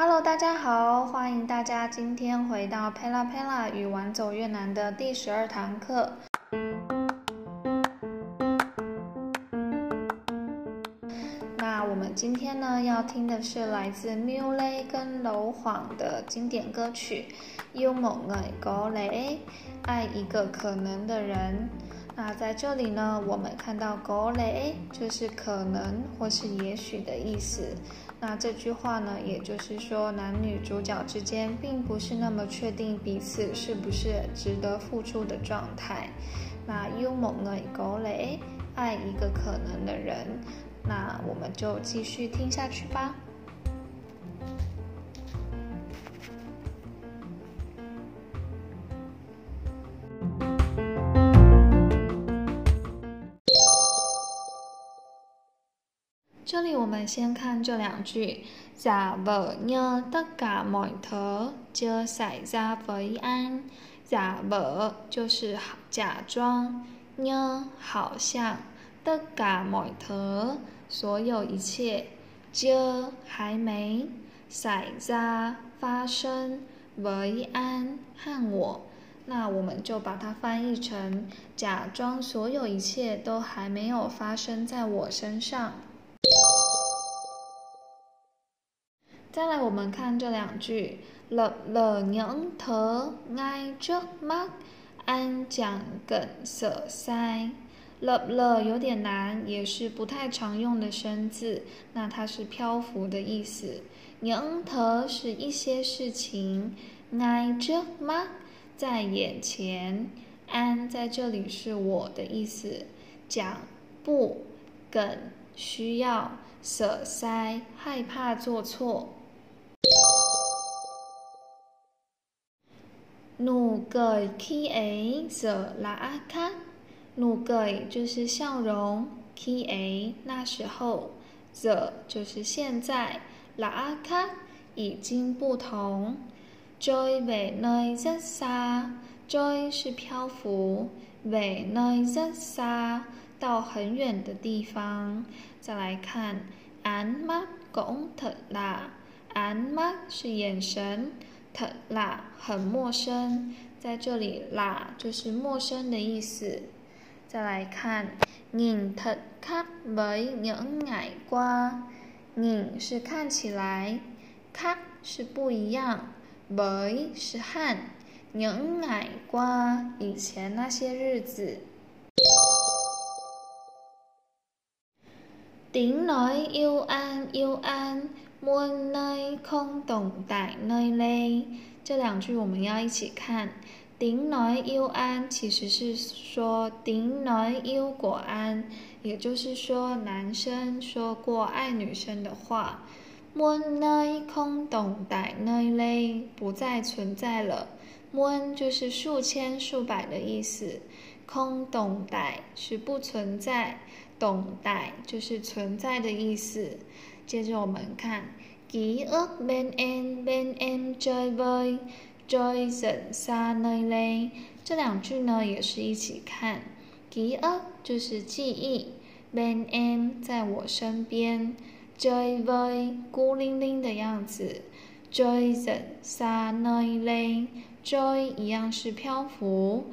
Hello，大家好，欢迎大家今天回到 Pela Pela 与玩走越南的第十二堂课。那我们今天呢要听的是来自 Muley 跟楼晃的经典歌曲《yêu một người có lẽ》，爱一个可能的人。那在这里呢，我们看到 có lẽ 就是可能或是也许的意思。那这句话呢，也就是说男女主角之间并不是那么确定彼此是不是值得付出的状态。那幽默呢狗雷爱一个可能的人。那我们就继续听下去吧。这里我们先看这两句，假不呢得噶某一坨，就使得在不安，假不就是假装呢好像得噶某头，所有一切，就还没使得在发生，不安和我，那我们就把它翻译成，假装所有一切都还没有发生在我身上。再来，我们看这两句：lập lờ những thứ ngay trước mắt anh chẳng cần sợ sai。lập lờ 有点难，也是不太常用的生字，那它是漂浮的意思。娘特是一些事情，ngay trước mắt 在眼前，anh 在这里是我的意思，讲不梗需要，sợ sai 害怕做错。Nụ cười khi ấy giờ là khác。nụ cười 就是笑容，khi ấy 那时候，giờ 就是现在，là khác 已经不同。trôi về nơi rất xa，trôi 是漂浮，về nơi rất xa 到很远的地方。再来看，ánh mắt cũng thật lạ，ánh mắt 是眼神，thật lạ 很陌生，在这里 lạ 就是陌生的意思。再来看，nhìn thật khác với những ngày qua，nhìn 是看起来，khác 是不一样，với 是和，những ngày qua 以前那些日子。Tiếng nói yêu anh yêu an 门内空洞大内嘞。这两句我们要一起看。顶内幽安其实是说顶内幽果安，也就是说男生说过爱女生的话。门内空洞大内嘞，不再存在了。门就是数千数百的意思，空洞大是不存在，洞大就是存在的意思。接着我们看，ký ức bên em bên em chơi vơi。Joy 人沙内嘞，这两句呢也是一起看。记忆就是记忆，Ben M 在我身边，Joy Boy 孤零零的样子。Joy 人沙内嘞，Joy 一样是漂浮，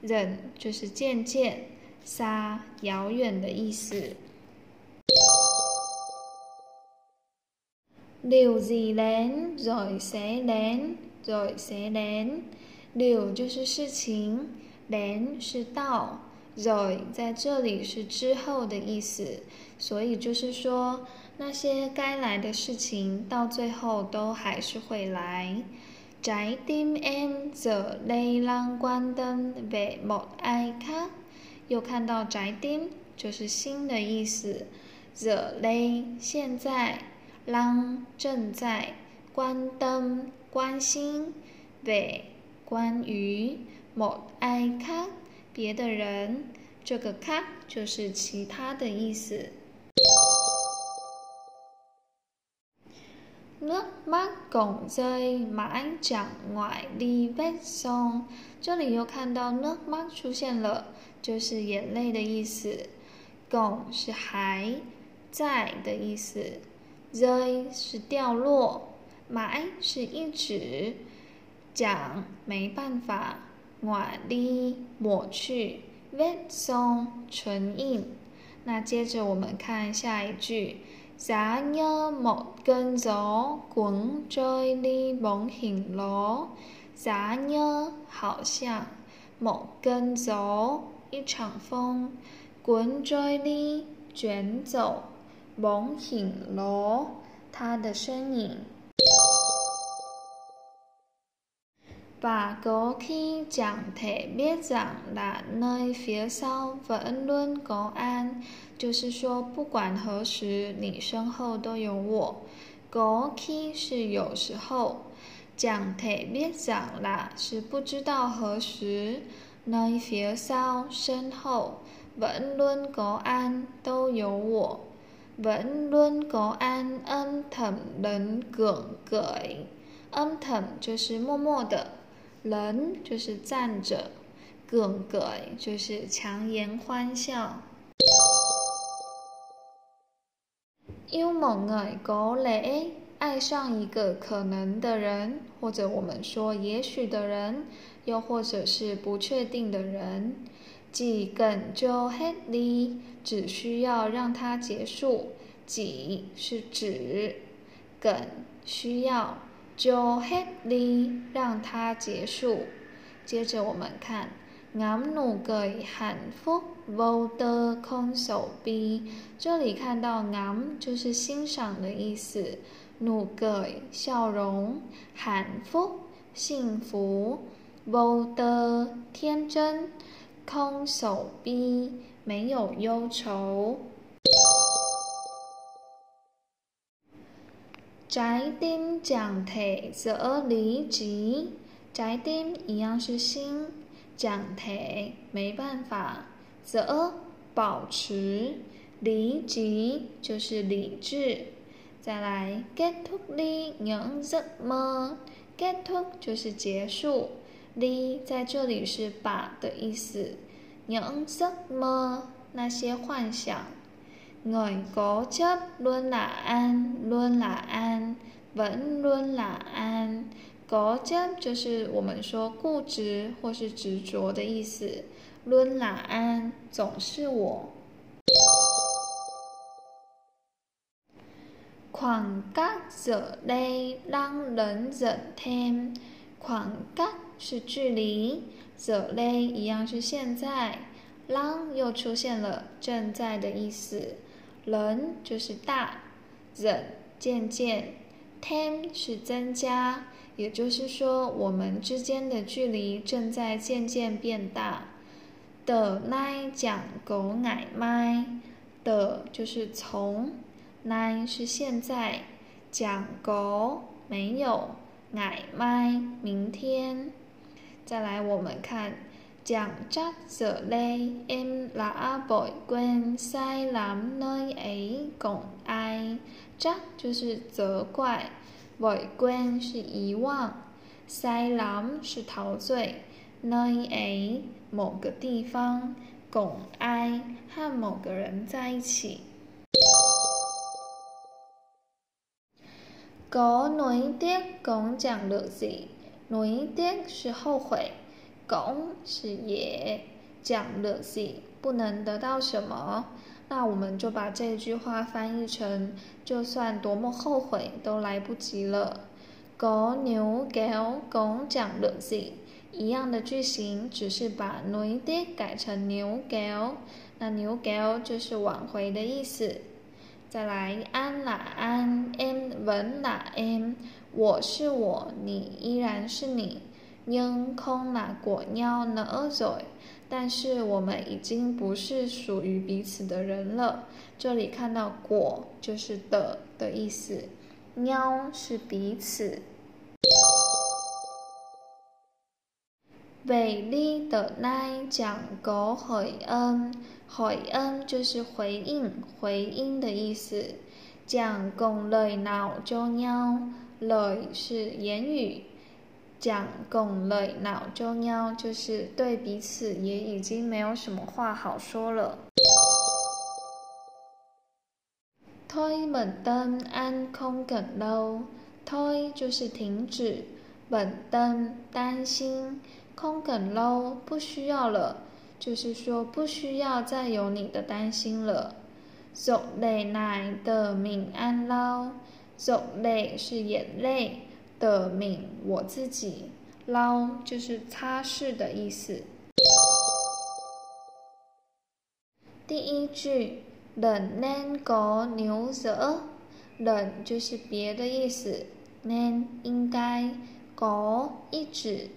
人就是渐渐，沙遥远的意思。Điều gì đến rồi sẽ đến。rồi sẽ đến。柳就是事情，đến 是到，rồi 在这里是之后的意思，所以就是说那些该来的事情到最后都还是会来。Trái tim em giờ đây lang quan tâm về một ai khác。又看到 trái tim 就是心的意思，giờ đây 现在 人正在关灯、关心、被关于、某爱看别的人，这个“看”就是其他的意思。nước mắt còn rơi mãi chẳng ngoại đi vết son，这里又看到 nước mắt 出现了，就是眼泪的意思。còn 是还在的意思。，rơi 是掉落。买是一直，讲没办法，外力抹去，vết son 唇印。那接着我们看下一句，giá như một cơn gió cuốn trôi đi bóng hình ló。giá như 好像，một cơn gió 一场风，cuốn trôi đi 卷走梦醒了，他的身影。把过去讲特别讲啦，奈发烧不论国安，就是说不管何时，你身后都有我。国去是有时候，讲特别讲啦是不知道何时，奈发烧身后不论国安都有我。，vẫn luôn có an âm thầm đến gượng gởi，âm thầm 就是默默的。人就是站着，梗梗就是强颜欢笑。yêu một người có lẽ 爱上一个可能的人，或者我们说也许的人，又或者是不确定的人。Chỉ cần cho hết đi 只需要让它结束。chỉ 是指，梗需要。就黑你让它结束。接着我们看，ám nụ cười hạnh phúc vô tư không sầu bi。这里看到 ám 就是欣赏的意思，nụ cười 笑容，hạnh phúc 幸福，vô tư 天真，không sầu bi 没有忧愁。宅丁讲体则离极，宅丁一样是心，讲体没办法，则保持离极就是理智。再来，get to li 能怎么？get to 就是结束，li 在这里是把的意思，能怎么？那些幻想。người cố chấp luôn là an luôn là an vẫn luôn là an cố chấp 就是我们说固执或是执着的意思，luôn là an 总是我。khoảng cách giờ đây đang lớn dần thêm khoảng cách 是距离走嘞一样是现在，đang 又出现了正在的意思。人就是大，人渐渐，tem 是增加，也就是说我们之间的距离正在渐渐变大。的奈讲狗奶麦，的就是从，奈是现在，讲狗没有，乃麦明天。再来，我们看讲扎泽勒因拉阿伯关塞南内诶贡埃扎就是责怪，伯关是遗忘，塞南是陶醉，内诶某个地方。拱哀和某个人在一起。Có nuối tiếc cũng chẳng được gì nuối tiếc 是后悔。拱是也，讲的是不能得到什么，那我们就把这句话翻译成：就算多么后悔都来不及了。狗牛狗拱讲的是一样的句型，只是把努的改成牛狗，那牛狗就是挽回的意思。再来安啦安，em vẫn là em，我是我，你依然是你。因空啦果鸟呢 rồi，但是我们已经不是属于彼此的人了。这里看到果就是的的意思，鸟是彼此。美丽的奈讲狗回恩，回恩就是回应、回音的意思。讲共 lời nào cho nhau，lời 是言语。讲共类脑中央，就是对彼此也已经没有什么话好说了。Thôi mình tên anh không cần đâu. 推就是停止，本灯担心，空梗喽不需要了，就是说不需要再有你的担心了。走泪奶的敏安捞，走泪是眼泪的敏我自己，捞就是擦拭的意思。第一句，冷难狗牛舌，冷就是别的意思，难应该，狗一指，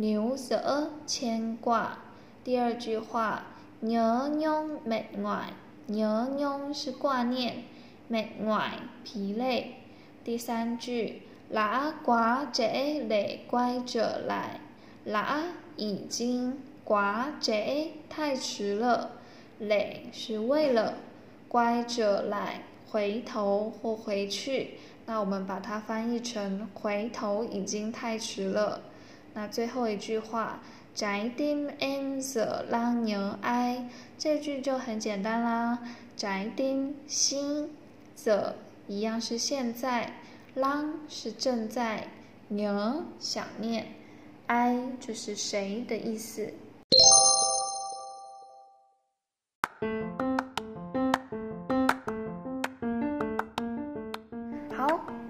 牛舌牵挂。第二句话，牛妞没外，牛妞是挂念，没外疲累。第三句，拉寡者累乖者来，拉已经，寡者太迟了。累是为了乖着来回头或回去，那我们把它翻译成回头已经太迟了。那最后一句话，宅丁 n 则拉牛哀，这句就很简单啦。宅丁心则一样是现在，拉是正在，牛想念，哀就是谁的意思。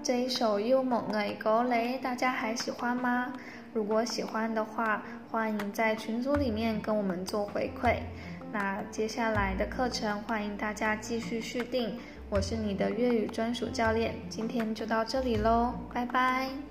这一首幽默的歌嘞，大家还喜欢吗？如果喜欢的话，欢迎在群组里面跟我们做回馈。那接下来的课程，欢迎大家继续续订。我是你的粤语专属教练，今天就到这里喽，拜拜。